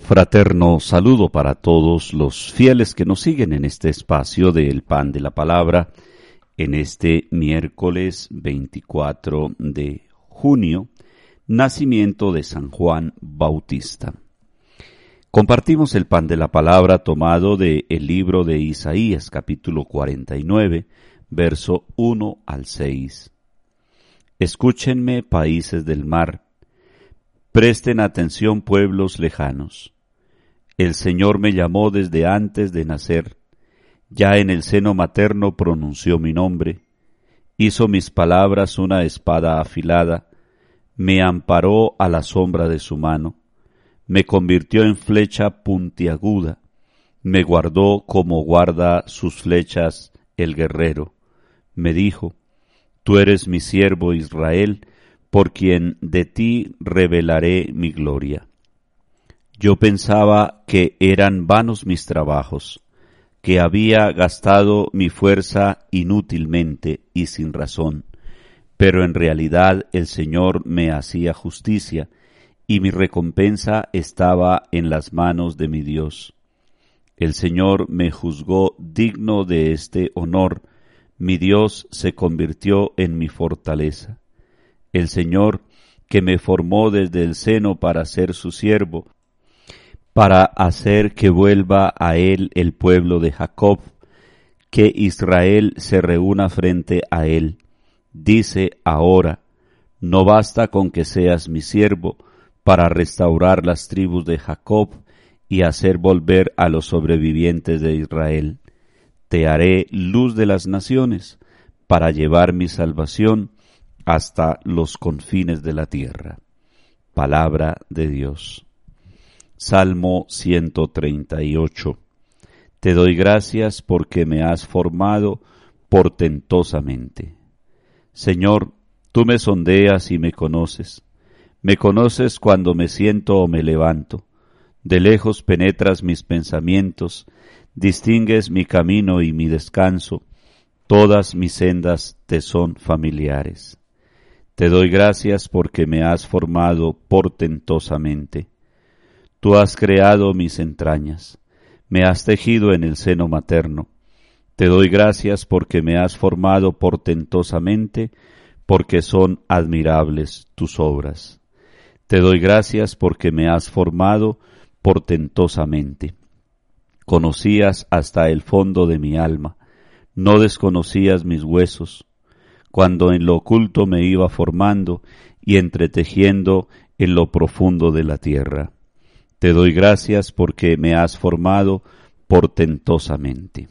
Fraterno saludo para todos los fieles que nos siguen en este espacio del pan de la palabra en este miércoles 24 de junio, nacimiento de San Juan Bautista. Compartimos el pan de la palabra tomado de el libro de Isaías capítulo 49, verso 1 al 6. Escúchenme países del mar, Presten atención pueblos lejanos. El Señor me llamó desde antes de nacer, ya en el seno materno pronunció mi nombre, hizo mis palabras una espada afilada, me amparó a la sombra de su mano, me convirtió en flecha puntiaguda, me guardó como guarda sus flechas el guerrero, me dijo, Tú eres mi siervo Israel, por quien de ti revelaré mi gloria. Yo pensaba que eran vanos mis trabajos, que había gastado mi fuerza inútilmente y sin razón, pero en realidad el Señor me hacía justicia, y mi recompensa estaba en las manos de mi Dios. El Señor me juzgó digno de este honor, mi Dios se convirtió en mi fortaleza el Señor que me formó desde el seno para ser su siervo, para hacer que vuelva a él el pueblo de Jacob, que Israel se reúna frente a él. Dice ahora, no basta con que seas mi siervo para restaurar las tribus de Jacob y hacer volver a los sobrevivientes de Israel. Te haré luz de las naciones para llevar mi salvación hasta los confines de la tierra. Palabra de Dios. Salmo 138. Te doy gracias porque me has formado portentosamente. Señor, tú me sondeas y me conoces. Me conoces cuando me siento o me levanto. De lejos penetras mis pensamientos, distingues mi camino y mi descanso. Todas mis sendas te son familiares. Te doy gracias porque me has formado portentosamente. Tú has creado mis entrañas, me has tejido en el seno materno. Te doy gracias porque me has formado portentosamente, porque son admirables tus obras. Te doy gracias porque me has formado portentosamente. Conocías hasta el fondo de mi alma, no desconocías mis huesos, cuando en lo oculto me iba formando y entretejiendo en lo profundo de la tierra. Te doy gracias porque me has formado portentosamente.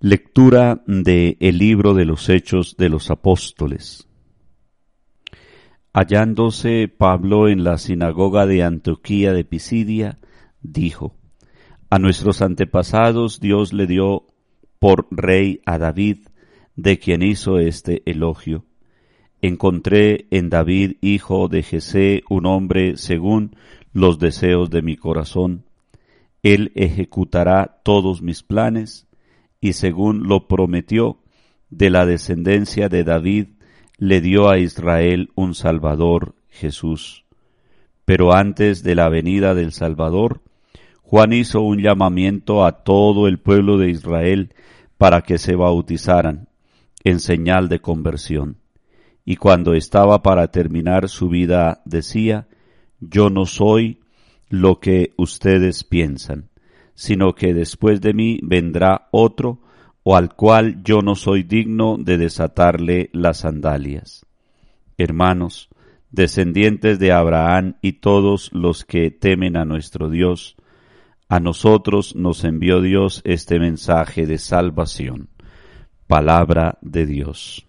Lectura de el libro de los Hechos de los Apóstoles. Hallándose Pablo en la sinagoga de Antioquía de Pisidia, dijo, A nuestros antepasados Dios le dio por rey a David, de quien hizo este elogio. Encontré en David, hijo de Jesé, un hombre según los deseos de mi corazón. Él ejecutará todos mis planes, y según lo prometió, de la descendencia de David, le dio a Israel un Salvador, Jesús. Pero antes de la venida del Salvador, Juan hizo un llamamiento a todo el pueblo de Israel para que se bautizaran en señal de conversión. Y cuando estaba para terminar su vida decía, yo no soy lo que ustedes piensan, sino que después de mí vendrá otro, o al cual yo no soy digno de desatarle las sandalias. Hermanos, descendientes de Abraham y todos los que temen a nuestro Dios, a nosotros nos envió Dios este mensaje de salvación Palabra de Dios.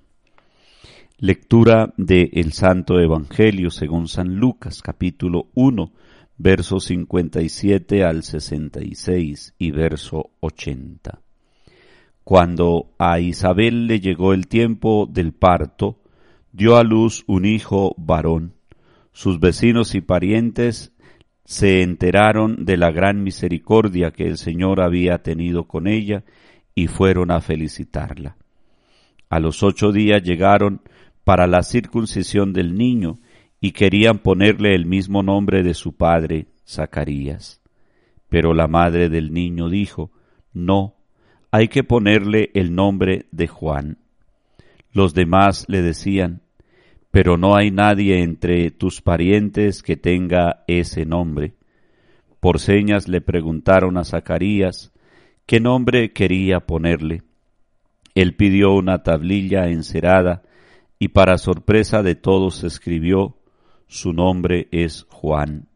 Lectura de el Santo Evangelio según San Lucas capítulo 1 verso 57 al 66 y verso 80. Cuando a Isabel le llegó el tiempo del parto, dio a luz un hijo varón. Sus vecinos y parientes se enteraron de la gran misericordia que el Señor había tenido con ella y fueron a felicitarla. A los ocho días llegaron para la circuncisión del niño y querían ponerle el mismo nombre de su padre, Zacarías. Pero la madre del niño dijo, No, hay que ponerle el nombre de Juan. Los demás le decían, Pero no hay nadie entre tus parientes que tenga ese nombre. Por señas le preguntaron a Zacarías qué nombre quería ponerle. Él pidió una tablilla encerada y para sorpresa de todos escribió, su nombre es Juan.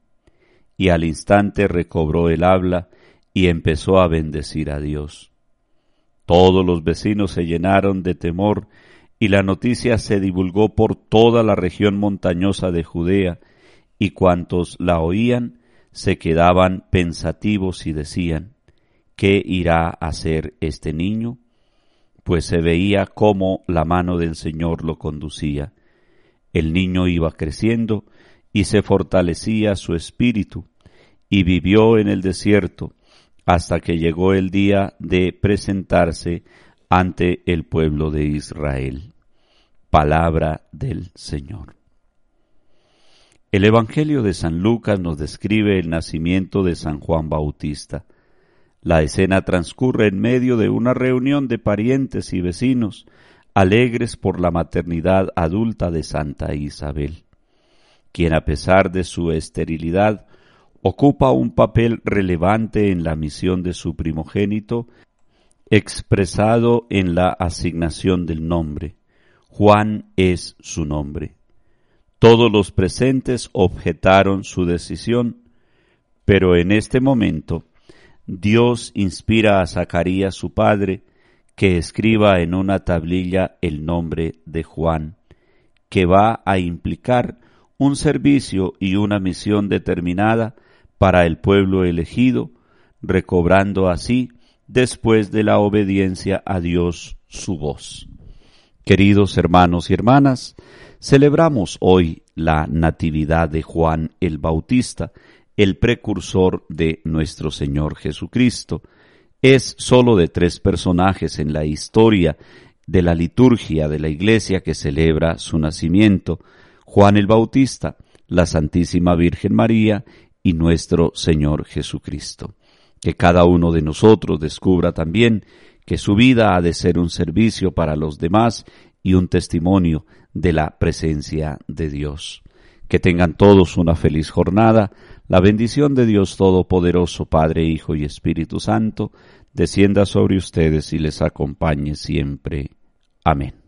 Y al instante recobró el habla y empezó a bendecir a Dios. Todos los vecinos se llenaron de temor y la noticia se divulgó por toda la región montañosa de Judea, y cuantos la oían se quedaban pensativos y decían, ¿qué irá a hacer este niño? Pues se veía cómo la mano del Señor lo conducía. El niño iba creciendo y se fortalecía su espíritu, y vivió en el desierto hasta que llegó el día de presentarse ante el pueblo de Israel. Palabra del Señor. El Evangelio de San Lucas nos describe el nacimiento de San Juan Bautista. La escena transcurre en medio de una reunión de parientes y vecinos, alegres por la maternidad adulta de Santa Isabel, quien a pesar de su esterilidad ocupa un papel relevante en la misión de su primogénito, expresado en la asignación del nombre. Juan es su nombre. Todos los presentes objetaron su decisión, pero en este momento Dios inspira a Zacarías su padre que escriba en una tablilla el nombre de Juan, que va a implicar un servicio y una misión determinada para el pueblo elegido, recobrando así, después de la obediencia a Dios, su voz. Queridos hermanos y hermanas, Celebramos hoy la Natividad de Juan el Bautista, el precursor de nuestro Señor Jesucristo. Es sólo de tres personajes en la historia de la liturgia de la Iglesia que celebra su nacimiento, Juan el Bautista, la Santísima Virgen María y nuestro Señor Jesucristo. Que cada uno de nosotros descubra también que su vida ha de ser un servicio para los demás y un testimonio de la presencia de Dios. Que tengan todos una feliz jornada. La bendición de Dios Todopoderoso, Padre, Hijo y Espíritu Santo, descienda sobre ustedes y les acompañe siempre. Amén.